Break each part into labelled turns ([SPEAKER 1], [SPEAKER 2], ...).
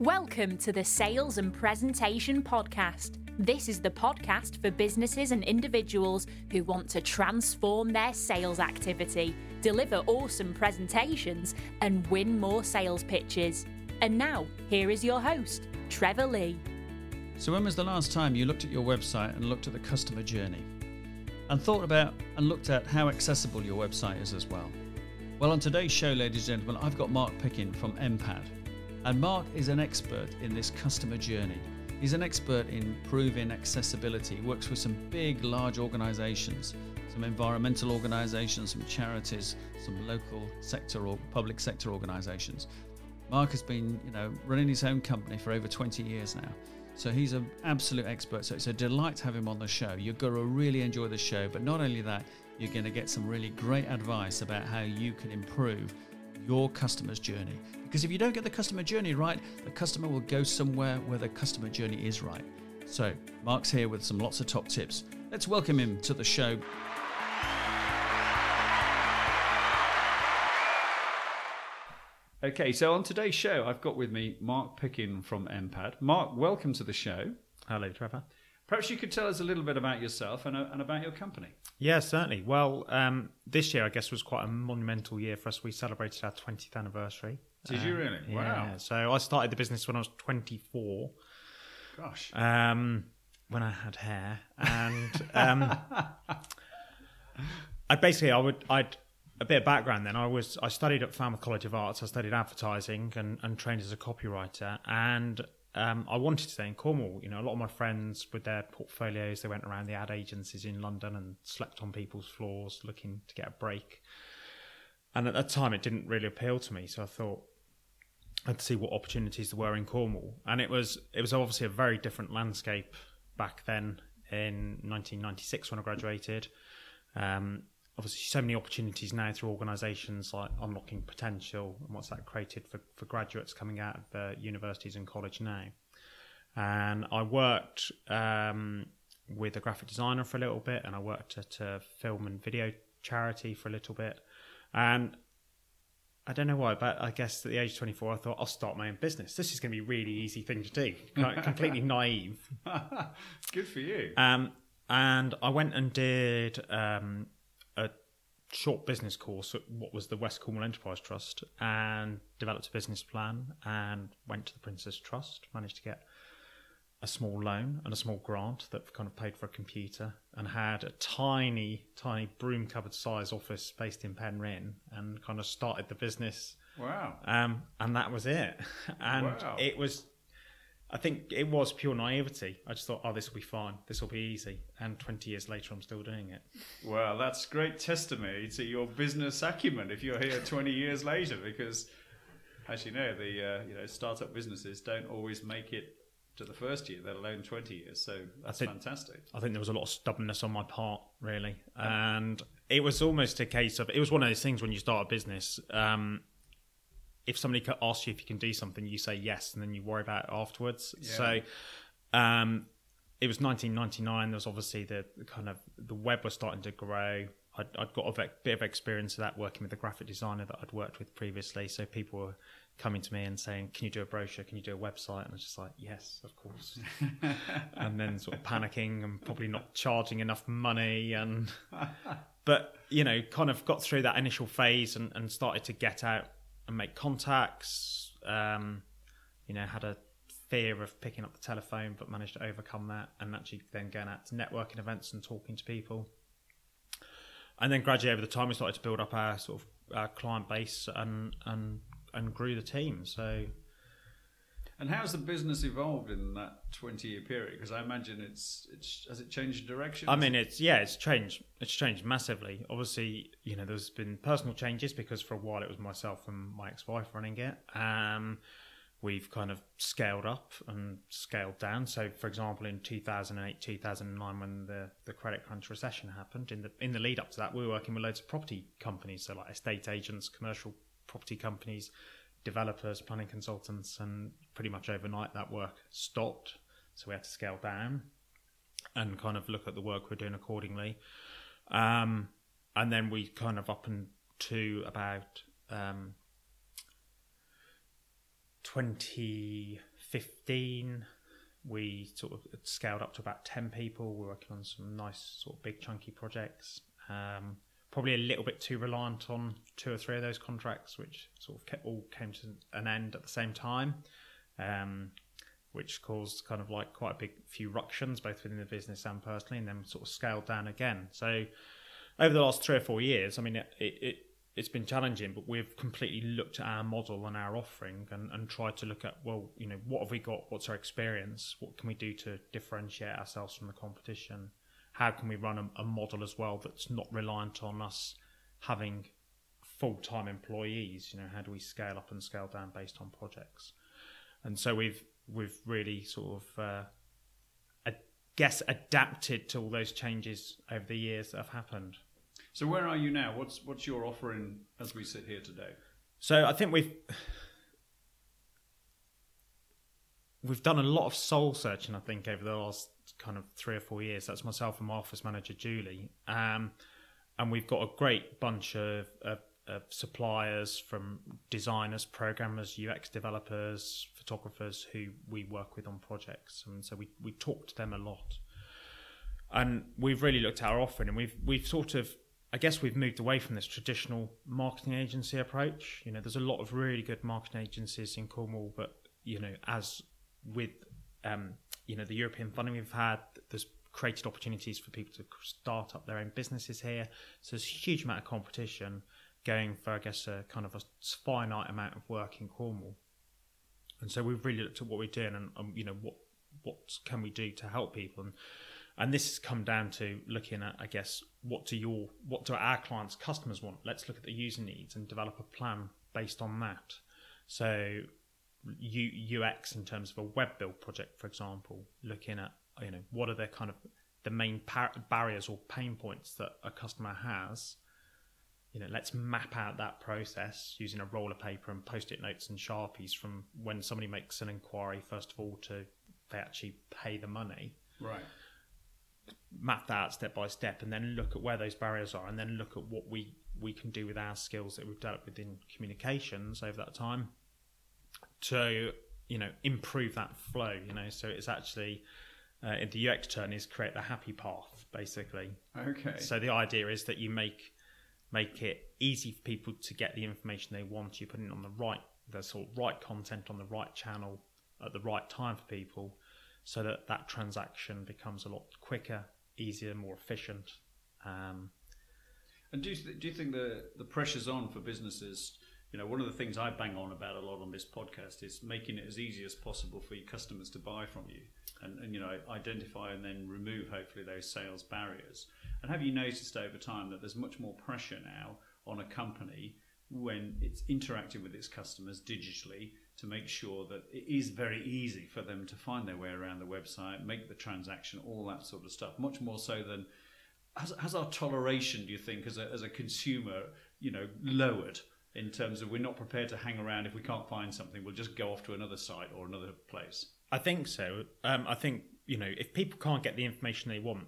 [SPEAKER 1] Welcome to the Sales and Presentation Podcast. This is the podcast for businesses and individuals who want to transform their sales activity, deliver awesome presentations, and win more sales pitches. And now, here is your host, Trevor Lee.
[SPEAKER 2] So, when was the last time you looked at your website and looked at the customer journey? And thought about and looked at how accessible your website is as well? Well, on today's show, ladies and gentlemen, I've got Mark Pickin from MPAD. And Mark is an expert in this customer journey. He's an expert in proving accessibility. He works with some big, large organizations, some environmental organizations, some charities, some local sector or public sector organizations. Mark has been, you know, running his own company for over 20 years now. So he's an absolute expert. So it's a delight to have him on the show. You're going to really enjoy the show. But not only that, you're going to get some really great advice about how you can improve your customer's journey. Because if you don't get the customer journey right, the customer will go somewhere where the customer journey is right. So, Mark's here with some lots of top tips. Let's welcome him to the show. Okay, so on today's show, I've got with me Mark Pickin from MPAD. Mark, welcome to the show.
[SPEAKER 3] Hello, Trevor.
[SPEAKER 2] Perhaps you could tell us a little bit about yourself and, uh, and about your company.
[SPEAKER 3] Yeah, certainly. Well, um, this year, I guess, was quite a monumental year for us. We celebrated our 20th anniversary.
[SPEAKER 2] Did you
[SPEAKER 3] Uh,
[SPEAKER 2] really?
[SPEAKER 3] Yeah.
[SPEAKER 2] Wow.
[SPEAKER 3] So I started the business when I was 24,
[SPEAKER 2] Gosh.
[SPEAKER 3] um, when I had hair. And um, I basically, I would, I'd, a bit of background then. I was, I studied at Falmouth College of Arts. I studied advertising and, and trained as a copywriter. And um, I wanted to stay in Cornwall. You know, a lot of my friends with their portfolios, they went around the ad agencies in London and slept on people's floors looking to get a break. And at that time, it didn't really appeal to me. So I thought I'd see what opportunities there were in Cornwall. And it was it was obviously a very different landscape back then in 1996 when I graduated. Um, obviously, so many opportunities now through organisations like Unlocking Potential and what's that created for, for graduates coming out of uh, universities and college now. And I worked um, with a graphic designer for a little bit, and I worked at a film and video charity for a little bit. And I don't know why, but I guess at the age of 24, I thought I'll start my own business. This is going to be a really easy thing to do. Completely naive.
[SPEAKER 2] Good for you.
[SPEAKER 3] Um, and I went and did um, short business course at what was the West Cornwall Enterprise Trust and developed a business plan and went to the Prince's Trust, managed to get a small loan and a small grant that kind of paid for a computer and had a tiny, tiny broom cupboard size office based in Penryn and kind of started the business.
[SPEAKER 2] Wow.
[SPEAKER 3] Um, and that was it. And
[SPEAKER 2] Wow.
[SPEAKER 3] it was, I think it was pure naivety. I just thought, oh, this will be fine. This will be easy. And 20 years later, I'm still doing it.
[SPEAKER 2] Well, that's great testimony to your business acumen if you're here 20 years later, because as you know, the uh, you know startup businesses don't always make it to the first year, let alone 20 years. So that's
[SPEAKER 3] think-
[SPEAKER 2] fantastic.
[SPEAKER 3] I think there was a lot of stubbornness on my part, really. And it was almost a case of, it was one of those things when you start a business. Um, if somebody asks you if you can do something, you say yes, and then you worry about it afterwards.
[SPEAKER 2] Yeah.
[SPEAKER 3] So um, it was 1999. There was obviously the, the kind of the web was starting to grow. I'd, I'd got a bit of experience of that working with a graphic designer that I'd worked with previously. So people were coming to me and saying, "Can you do a brochure? Can you do a website?" And I was just like, "Yes, of course." and then sort of panicking and probably not charging enough money and but you know kind of got through that initial phase and, and started to get out and make contacts um, you know had a fear of picking up the telephone but managed to overcome that and actually then going out to networking events and talking to people. And then gradually over the time we started to build up our sort of our client base and and and grew the team. So
[SPEAKER 2] And how's the business evolved in that 20 year period? Because I imagine it's it's has it changed direction?
[SPEAKER 3] I mean, it's yeah, it's changed. It's changed massively. Obviously, you know, there's been personal changes because for a while it was myself and my ex-wife running it. Um, we've kind of scaled up and scaled down. So, for example, in 2008, 2009, when the the credit crunch recession happened, in the in the lead up to that, we were working with loads of property companies, so like estate agents, commercial property companies, developers, planning consultants, and pretty much overnight that work stopped. So we had to scale down and kind of look at the work we're doing accordingly. Um, and then we kind of up and to about um, 2015, we sort of scaled up to about 10 people. We're working on some nice, sort of big, chunky projects. Um, probably a little bit too reliant on two or three of those contracts, which sort of all came to an end at the same time, um, which caused kind of like quite a big few ructions, both within the business and personally, and then sort of scaled down again. So over the last three or four years, I mean, it, it, it's been challenging, but we've completely looked at our model and our offering and, and tried to look at, well, you know, what have we got? What's our experience? What can we do to differentiate ourselves from the competition? How can we run a, a model as well that's not reliant on us having full time employees? You know, how do we scale up and scale down based on projects? And so we've we've really sort of uh, I guess adapted to all those changes over the years that have happened.
[SPEAKER 2] So where are you now? What's what's your offering as we sit here today?
[SPEAKER 3] So I think we've we've done a lot of soul searching. I think over the last kind of three or four years. That's myself and my office manager Julie, um, and we've got a great bunch of, of, of suppliers from designers, programmers, UX developers, photographers who we work with on projects, and so we we talk to them a lot. And we've really looked at our offering, and we've we've sort of I guess we've moved away from this traditional marketing agency approach. You know, there's a lot of really good marketing agencies in Cornwall, but you know, as with um, you know the European funding we've had, there's created opportunities for people to start up their own businesses here. So there's a huge amount of competition going for, I guess, a kind of a finite amount of work in Cornwall. And so we've really looked at what we're doing and, um, you know what what can we do to help people and and this has come down to looking at, I guess, what do your what do our clients' customers want? Let's look at the user needs and develop a plan based on that. So, U, UX in terms of a web build project, for example, looking at you know what are the kind of the main par- barriers or pain points that a customer has. You know, let's map out that process using a roll of paper and post-it notes and sharpies from when somebody makes an inquiry first of all to they actually pay the money.
[SPEAKER 2] Right
[SPEAKER 3] map that out step by step and then look at where those barriers are and then look at what we we can do with our skills that we've developed within communications over that time to you know improve that flow you know so it's actually uh, the UX turn is create the happy path basically
[SPEAKER 2] okay
[SPEAKER 3] so the idea is that you make make it easy for people to get the information they want you put it on the right the sort of right content on the right channel at the right time for people so that that transaction becomes a lot quicker, easier, more efficient. Um,
[SPEAKER 2] and do you, th- do you think the, the pressure's on for businesses? You know, one of the things I bang on about a lot on this podcast is making it as easy as possible for your customers to buy from you and, and you know, identify and then remove hopefully those sales barriers. And have you noticed over time that there's much more pressure now on a company when it's interacting with its customers digitally to make sure that it is very easy for them to find their way around the website, make the transaction, all that sort of stuff. Much more so than has, has our toleration, do you think, as a, as a consumer, you know, lowered in terms of we're not prepared to hang around if we can't find something, we'll just go off to another site or another place?
[SPEAKER 3] I think so. Um, I think, you know, if people can't get the information they want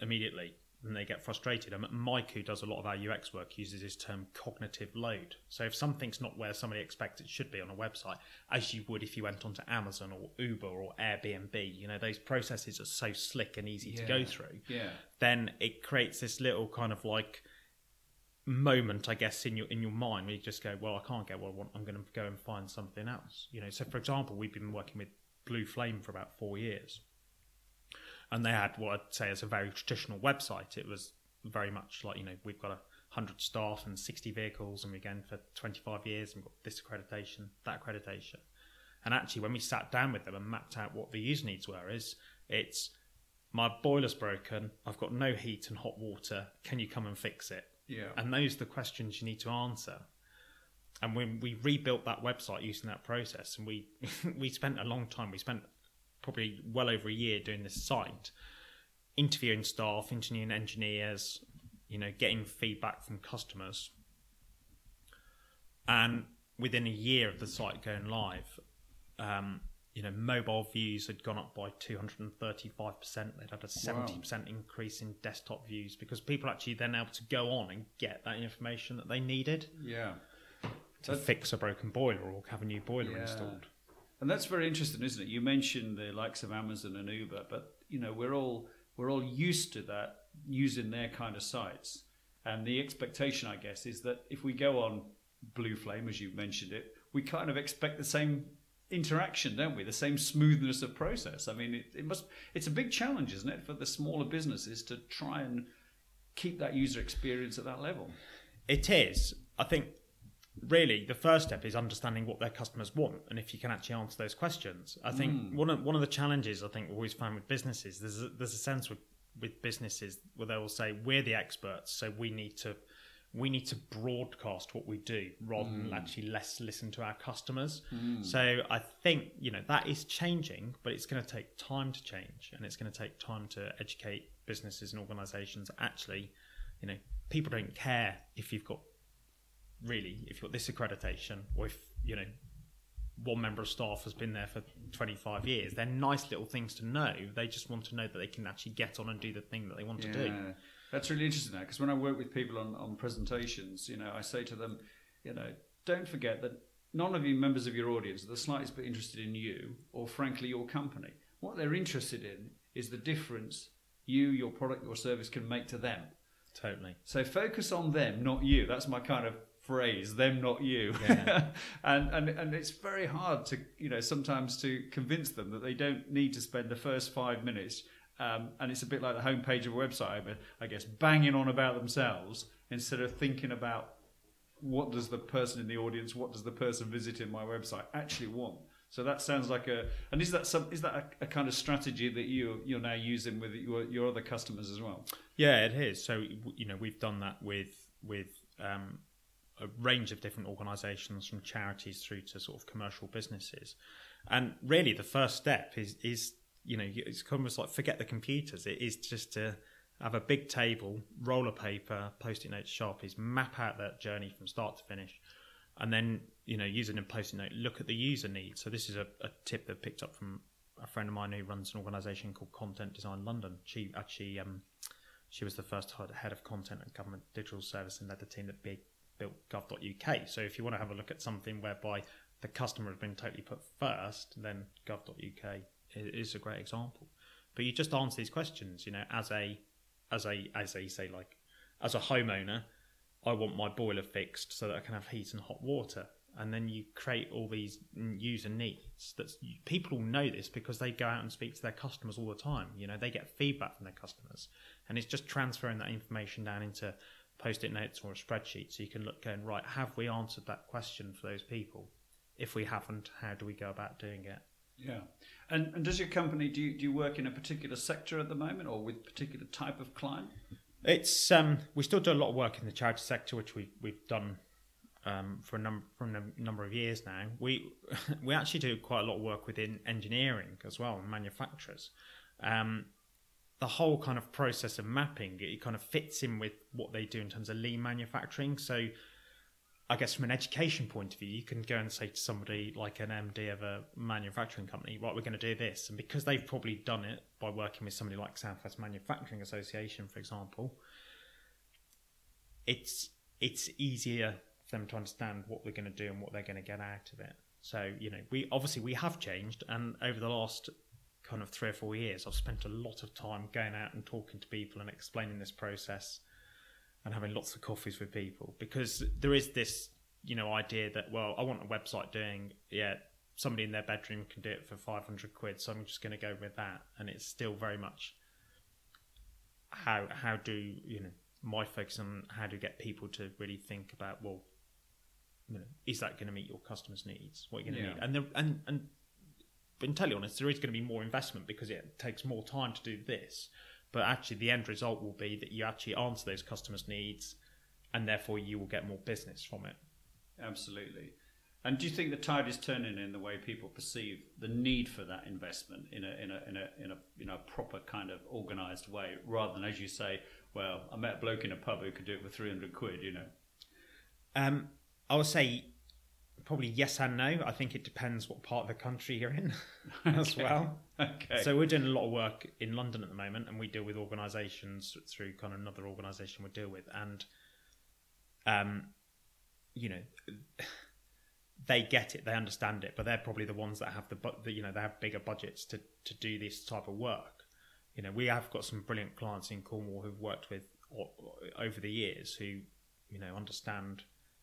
[SPEAKER 3] immediately, and they get frustrated. And Mike, who does a lot of our UX work, uses this term cognitive load. So if something's not where somebody expects it should be on a website, as you would if you went onto Amazon or Uber or Airbnb, you know, those processes are so slick and easy
[SPEAKER 2] yeah.
[SPEAKER 3] to go through.
[SPEAKER 2] Yeah.
[SPEAKER 3] Then it creates this little kind of like moment, I guess, in your in your mind where you just go, well, I can't get what I want. I'm going to go and find something else. You know. So for example, we've been working with Blue Flame for about four years and they had what I'd say is a very traditional website. It was very much like you know we've got a hundred staff and sixty vehicles, and we're going for twenty five years, and we've got this accreditation, that accreditation. And actually, when we sat down with them and mapped out what the user needs were, is it's my boiler's broken. I've got no heat and hot water. Can you come and fix it?
[SPEAKER 2] Yeah.
[SPEAKER 3] And those are the questions you need to answer. And when we rebuilt that website using that process, and we we spent a long time. We spent probably well over a year doing this site, interviewing staff, interviewing engineers, you know, getting feedback from customers. And within a year of the site going live, um, you know, mobile views had gone up by 235%. They'd had a 70% wow. increase in desktop views because people actually then able to go on and get that information that they needed.
[SPEAKER 2] Yeah.
[SPEAKER 3] To fix a broken boiler or have a new boiler yeah. installed.
[SPEAKER 2] And that's very interesting, isn't it? You mentioned the likes of Amazon and Uber, but you know we're all we're all used to that using their kind of sites. And the expectation, I guess, is that if we go on Blue Flame, as you mentioned it, we kind of expect the same interaction, don't we? The same smoothness of process. I mean, it, it must. It's a big challenge, isn't it, for the smaller businesses to try and keep that user experience at that level.
[SPEAKER 3] It is. I think really the first step is understanding what their customers want and if you can actually answer those questions. I think mm. one of one of the challenges I think we always find with businesses there's a, there's a sense with with businesses where they will say we're the experts so we need to we need to broadcast what we do rather mm. than actually less listen to our customers. Mm. So I think you know that is changing, but it's going to take time to change, and it's going to take time to educate businesses and organisations. Actually, you know, people don't care if you've got really if you've got this accreditation or if you know one member of staff has been there for 25 years. They're nice little things to know. They just want to know that they can actually get on and do the thing that they want yeah. to do.
[SPEAKER 2] That's really interesting because when I work with people on, on presentations, you know, I say to them, you know, don't forget that none of you members of your audience are the slightest bit interested in you or frankly your company. What they're interested in is the difference you, your product, your service can make to them.
[SPEAKER 3] Totally.
[SPEAKER 2] So focus on them, not you. That's my kind of phrase them not you yeah. and, and and it's very hard to you know sometimes to convince them that they don't need to spend the first five minutes um, and it's a bit like the homepage of a website, I guess, banging on about themselves instead of thinking about what does the person in the audience, what does the person visiting my website actually want. So that sounds like a, and is that some, is that a, a kind of strategy that you you're now using with your your other customers as well?
[SPEAKER 3] Yeah, it is. So you know we've done that with with um, a range of different organisations, from charities through to sort of commercial businesses, and really the first step is is you know, it's almost like forget the computers. It is just to have a big table, roll of paper, post-it notes, sharpies, map out that journey from start to finish, and then you know, using a post-it note, look at the user needs. So this is a, a tip that I picked up from a friend of mine who runs an organisation called Content Design London. She actually um, she was the first head of content at Government Digital Service and led the team that built gov.uk. So if you want to have a look at something whereby the customer has been totally put first, then gov.uk is a great example. But you just answer these questions, you know, as a as a as a say like as a homeowner, I want my boiler fixed so that I can have heat and hot water. And then you create all these user needs. That people know this because they go out and speak to their customers all the time. You know, they get feedback from their customers, and it's just transferring that information down into post-it notes or a spreadsheet, so you can look going right. Have we answered that question for those people? If we haven't, how do we go about doing it?
[SPEAKER 2] Yeah. And, and does your company, do you, do you work in a particular sector at the moment or with particular type of client?
[SPEAKER 3] It's um, we still do a lot of work in the charity sector, which we we've done um, for a number for a number of years now. We we actually do quite a lot of work within engineering as well, and manufacturers. Um, the whole kind of process of mapping it kind of fits in with what they do in terms of lean manufacturing. So I guess from an education point of view, you can go and say to somebody like an MD of a manufacturing company, right, we're going to do this. And because they've probably done it by working with somebody like Southwest Manufacturing Association, for example, it's it's easier for them to understand what we're going to do and what they're going to get out of it. So, you know, we obviously we have changed and over the last kind of three or four years, I've spent a lot of time going out and talking to people and explaining this process and having lots of coffees with people because there is this you know idea that well I want a website doing yeah somebody in their bedroom can do it for 500 quid so I'm just going to go with that. And it's still very much how how do you know my focus on how to get people to really think about well you know is that going to meet your customers needs? What you're going to yeah. need and there, and and being totally honest there is going to be more investment because it takes more time to do this but actually the end result will be that you actually answer those customers' needs, and therefore you will get more business from it.
[SPEAKER 2] Absolutely. And do you think the tide is turning in the way people perceive the need for that investment in a in a in a in a you know proper kind of organised way, rather than as you say, well, I met a bloke in a pub who could do it for three hundred quid, you know?
[SPEAKER 3] Um, I would say probably yes and no. I think it depends what part of the country you're in as well.
[SPEAKER 2] Okay.
[SPEAKER 3] So we're doing a lot of work in London at the moment, and we deal with organisations through kind of another organisation we deal with, and um, you know, they get it, they understand it, but they're probably the ones that have the, bu- the you know they have bigger budgets to to do this type of work. You know, we have got some brilliant clients in Cornwall who've worked with o- over the years who you know understand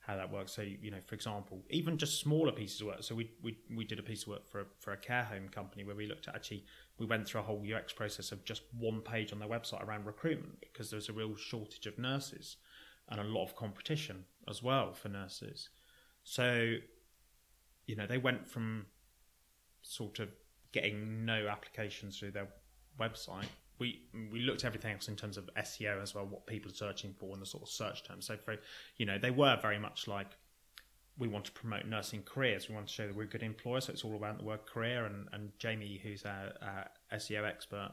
[SPEAKER 3] how that works. So you know, for example, even just smaller pieces of work. So we we, we did a piece of work for a, for a care home company where we looked at actually we went through a whole UX process of just one page on their website around recruitment because there's a real shortage of nurses and a lot of competition as well for nurses. So you know, they went from sort of getting no applications through their website. We we looked at everything else in terms of SEO as well, what people are searching for and the sort of search terms. So for you know, they were very much like we want to promote nursing careers. We want to show that we're a good employer. So it's all about the word career. And, and Jamie, who's our, our SEO expert,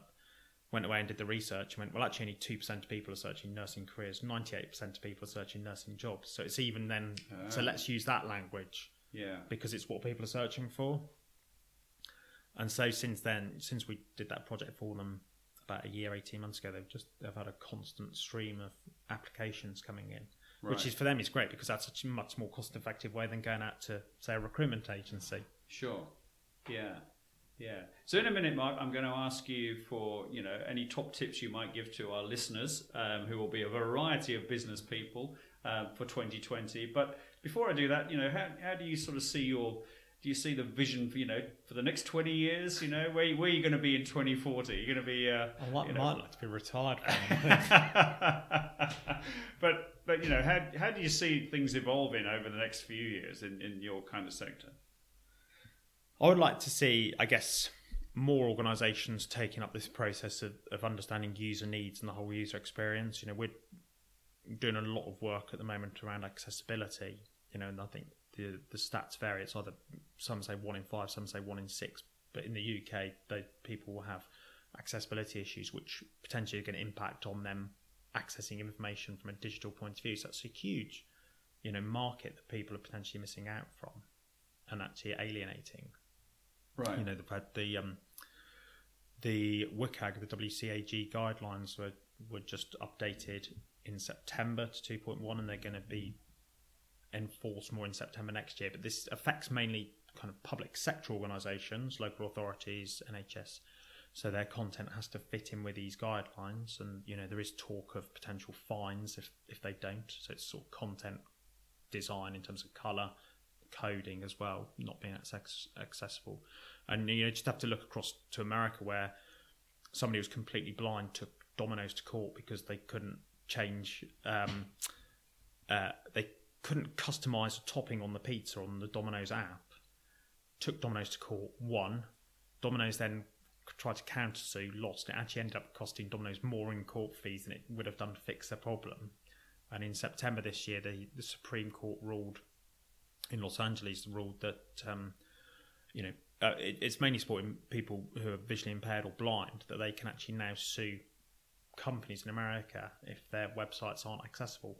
[SPEAKER 3] went away and did the research and went, well, actually, only 2% of people are searching nursing careers, 98% of people are searching nursing jobs. So it's even then, so ah. let's use that language
[SPEAKER 2] Yeah.
[SPEAKER 3] because it's what people are searching for. And so since then, since we did that project for them about a year, eighteen months ago, they've just they've had a constant stream of applications coming in, which is for them is great because that's a much more cost effective way than going out to say a recruitment agency.
[SPEAKER 2] Sure. Yeah. Yeah. So in a minute, Mark, I'm going to ask you for you know any top tips you might give to our listeners, um, who will be a variety of business people um, for 2020. But before I do that, you know, how how do you sort of see your do you see the vision for you know for the next 20 years? You know, where where are you going to be in 2040? You're going to be uh,
[SPEAKER 3] I like,
[SPEAKER 2] you know,
[SPEAKER 3] might like to be retired.
[SPEAKER 2] but but you know how how do you see things evolving over the next few years in, in your kind of sector?
[SPEAKER 3] I would like to see, I guess, more organisations taking up this process of, of understanding user needs and the whole user experience. You know, we're doing a lot of work at the moment around accessibility. You know, and I think the the stats vary. It's either some say one in five, some say one in six. But in the UK, they, people will have accessibility issues, which potentially are going to impact on them accessing information from a digital point of view. So that's a huge, you know, market that people are potentially missing out from, and actually alienating
[SPEAKER 2] Right.
[SPEAKER 3] you know, they've the um, the WCAG, the WCAG guidelines were were just updated in September to 2.1, and they're going to be enforced more in September next year. But this affects mainly kind of public sector organisations, local authorities, NHS. So their content has to fit in with these guidelines, and you know there is talk of potential fines if if they don't. So it's sort of content design in terms of colour, coding as well, not being accessible. And you know, just have to look across to America where somebody was completely blind took Domino's to court because they couldn't change, um, uh, they couldn't customize a topping on the pizza on the Domino's app. Took Domino's to court, won. Domino's then tried to counter sue, lost. It actually ended up costing Domino's more in court fees than it would have done to fix their problem. And in September this year, the, the Supreme Court ruled in Los Angeles ruled that um, you know uh, it, it's mainly supporting people who are visually impaired or blind that they can actually now sue companies in America if their websites aren't accessible.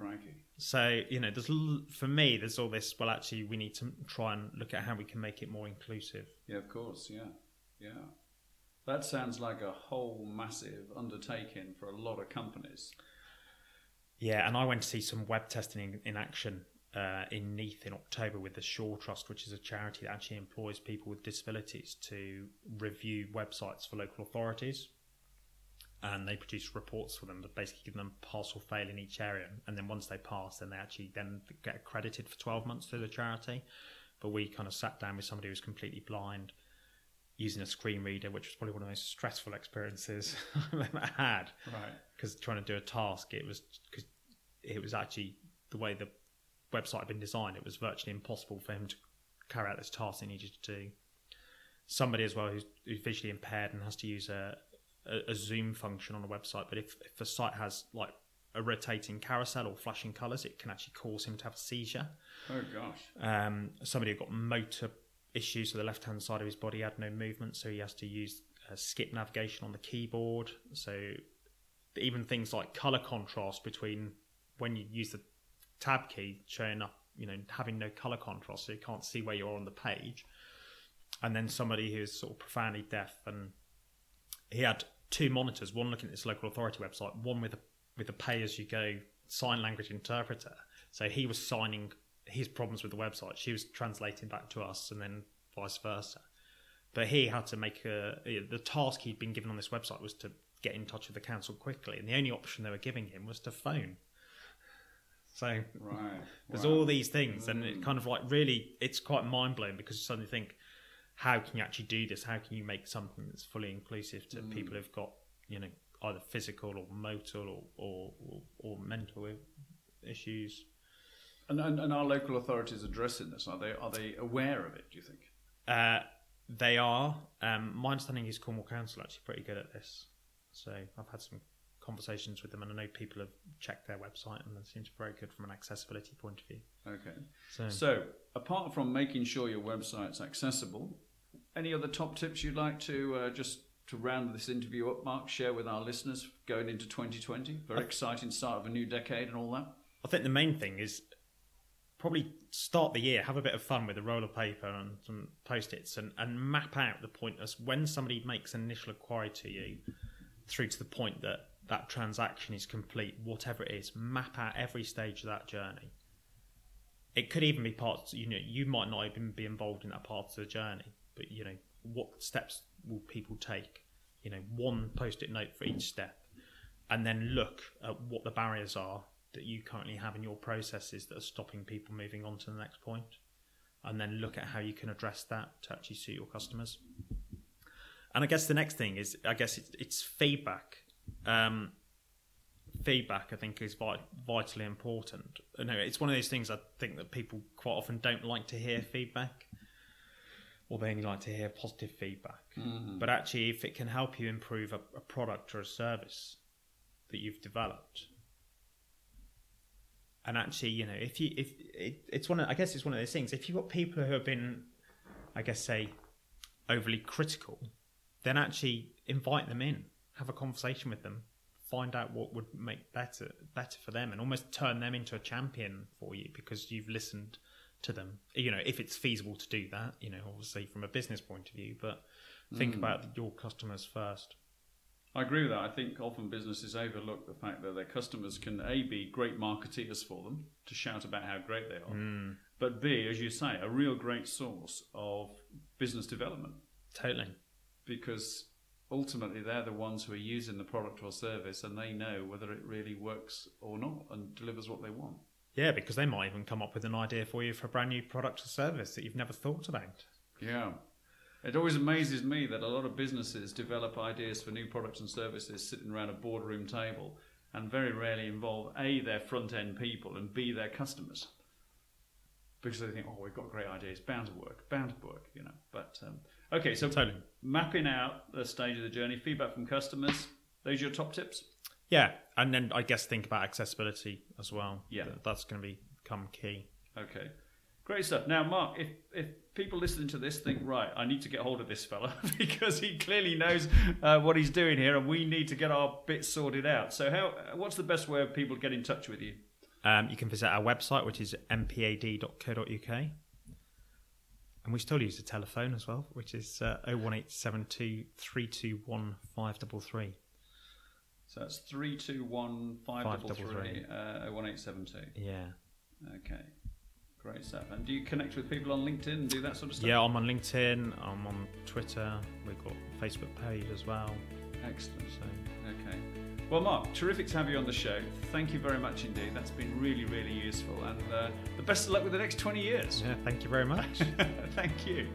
[SPEAKER 2] Crikey.
[SPEAKER 3] So you know, there's for me, there's all this. Well, actually, we need to try and look at how we can make it more inclusive.
[SPEAKER 2] Yeah, of course. Yeah, yeah. That sounds like a whole massive undertaking for a lot of companies.
[SPEAKER 3] Yeah, and I went to see some web testing in, in action uh, in Neath in October with the Shaw Trust, which is a charity that actually employs people with disabilities to review websites for local authorities. And they produce reports for them that basically give them pass or fail in each area. And then once they pass, then they actually then get accredited for 12 months through the charity. But we kind of sat down with somebody who was completely blind using a screen reader, which was probably one of the most stressful experiences I've ever had
[SPEAKER 2] Right.
[SPEAKER 3] because trying to do a task, it was because it was actually the way the website had been designed. It was virtually impossible for him to carry out this task he needed to do. Somebody as well who's, who's visually impaired and has to use a, a, a zoom function on a website, but if, if the site has like a rotating carousel or flashing colours, it can actually cause him to have a seizure.
[SPEAKER 2] Oh gosh.
[SPEAKER 3] Um, somebody who got motor issues with the left hand side of his body had no movement, so he has to use uh, skip navigation on the keyboard. So even things like color contrast between when you use the tab key showing up, you know, having no color contrast, so you can't see where you're on the page. And then somebody who's sort of profoundly deaf, and he had two monitors, one looking at this local authority website, one with a with a pay as you go sign language interpreter. So he was signing his problems with the website. She was translating back to us, and then vice versa. But he had to make a the task he'd been given on this website was to get in touch with the council quickly, and the only option they were giving him was to phone. So
[SPEAKER 2] Right.
[SPEAKER 3] there's
[SPEAKER 2] Wow.
[SPEAKER 3] all these things, and it mm. kind of like really, it's quite mind blowing because you suddenly think, how can you actually do this? How can you make something that's fully inclusive to
[SPEAKER 2] Mm.
[SPEAKER 3] people who've got you know either physical or motor or or, or, or mental issues?
[SPEAKER 2] And, and and our local authorities addressing this? Are they are they aware of it? Do you think?
[SPEAKER 3] Uh, they are. Um, my understanding is Cornwall Council are actually pretty good at this. So I've had some conversations with them, and I know people have checked their website, and it seems very good from an accessibility point of view.
[SPEAKER 2] Okay.
[SPEAKER 3] So,
[SPEAKER 2] So, apart from making sure your website's accessible, any other top tips you'd like to uh, just to round this interview up, Mark, share with our listeners going into 2020? Very exciting start of a new decade and all that.
[SPEAKER 3] I think the main thing is probably start the year, have a bit of fun with a roll of paper and some post-its, and, and map out the point as when somebody makes an initial inquiry to you, through to the point that that transaction is complete, whatever it is, map out every stage of that journey. It could even be parts, you know, you might not even be involved in that part of the journey, but you know, what steps will people take? You know, one post-it note for each step, and then look at what the barriers are that you currently have in your processes that are stopping people moving on to the next point, and then look at how you can address that to actually suit your customers. And I guess the next thing is, I guess it's, it's feedback. Um, feedback, I think, is vit- vitally important. Know, it's one of those things I think that people quite often don't like to hear feedback, or they only like to hear positive feedback. Mm-hmm. But actually, if it can help you improve a, a product or a service that you've developed, and actually, you know, if you if it, it's one, of, I guess it's one of those things. If you've got people who have been, I guess, say, overly critical, then actually invite them in, have a conversation with them, find out what would make better better for them, and almost turn them into a champion for you because you've listened to them. You know, if it's feasible to do that, you know, obviously from a business point of view, but think hmm. about your customers first.
[SPEAKER 2] I agree with that. I think often businesses overlook the fact that their customers can A, be great marketeers for them to shout about how great they are, hmm. but B, as you say, a real great source of business development
[SPEAKER 3] Totally.
[SPEAKER 2] because ultimately they're the ones who are using the product or service and they know whether it really works or not and delivers what they want.
[SPEAKER 3] Yeah, because they might even come up with an idea for you for a brand new product or service that you've never thought about.
[SPEAKER 2] Yeah. It always amazes me that a lot of businesses develop ideas for new products and services sitting around a boardroom table and very rarely involve A, their front end people, and B, their customers. Because they think, oh, we've got great ideas, bound to work, bound to work, you know. But, um, okay, so
[SPEAKER 3] Totally.
[SPEAKER 2] mapping out the stage of the journey, feedback from customers, those are your top tips?
[SPEAKER 3] Yeah, and then I guess think about accessibility as well.
[SPEAKER 2] Yeah.
[SPEAKER 3] That's going to become key.
[SPEAKER 2] Okay. Great stuff. Now, Mark, if, if people listening to this think, right, I need to get hold of this fella because he clearly knows uh, what he's doing here and we need to get our bits sorted out. So, how? what's the best way of people to get in touch with you?
[SPEAKER 3] Um, you can visit our website, which is mpad.co.uk. And we still use the telephone as well, which is uh, 01872 321 533.
[SPEAKER 2] So that's 321 533 uh, 01872.
[SPEAKER 3] Yeah.
[SPEAKER 2] Okay. Great stuff. And do you connect with people on LinkedIn and do that sort of stuff?
[SPEAKER 3] Yeah, I'm on LinkedIn, I'm on Twitter, we've got a Facebook page as well.
[SPEAKER 2] Excellent.
[SPEAKER 3] So
[SPEAKER 2] Okay. Well, Mark, terrific to have you on the show. Thank you very much indeed. That's been really, really useful. And uh, the best of luck with the next 20 years.
[SPEAKER 3] yeah, thank you very much.
[SPEAKER 2] Thank you.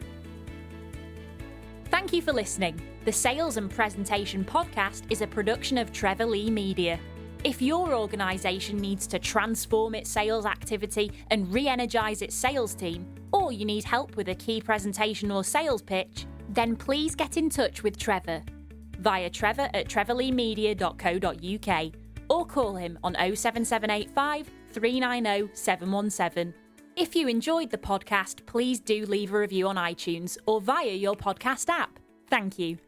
[SPEAKER 1] Thank you for listening. The Sales and Presentation Podcast is a production of Trevor Lee Media. If your organisation needs to transform its sales activity and re energise its sales team, or you need help with a key presentation or sales pitch, then please get in touch with Trevor via trevor at trevorleemedia.co.uk or call him on 07785 390 717. If you enjoyed the podcast, please do leave a review on iTunes or via your podcast app. Thank you.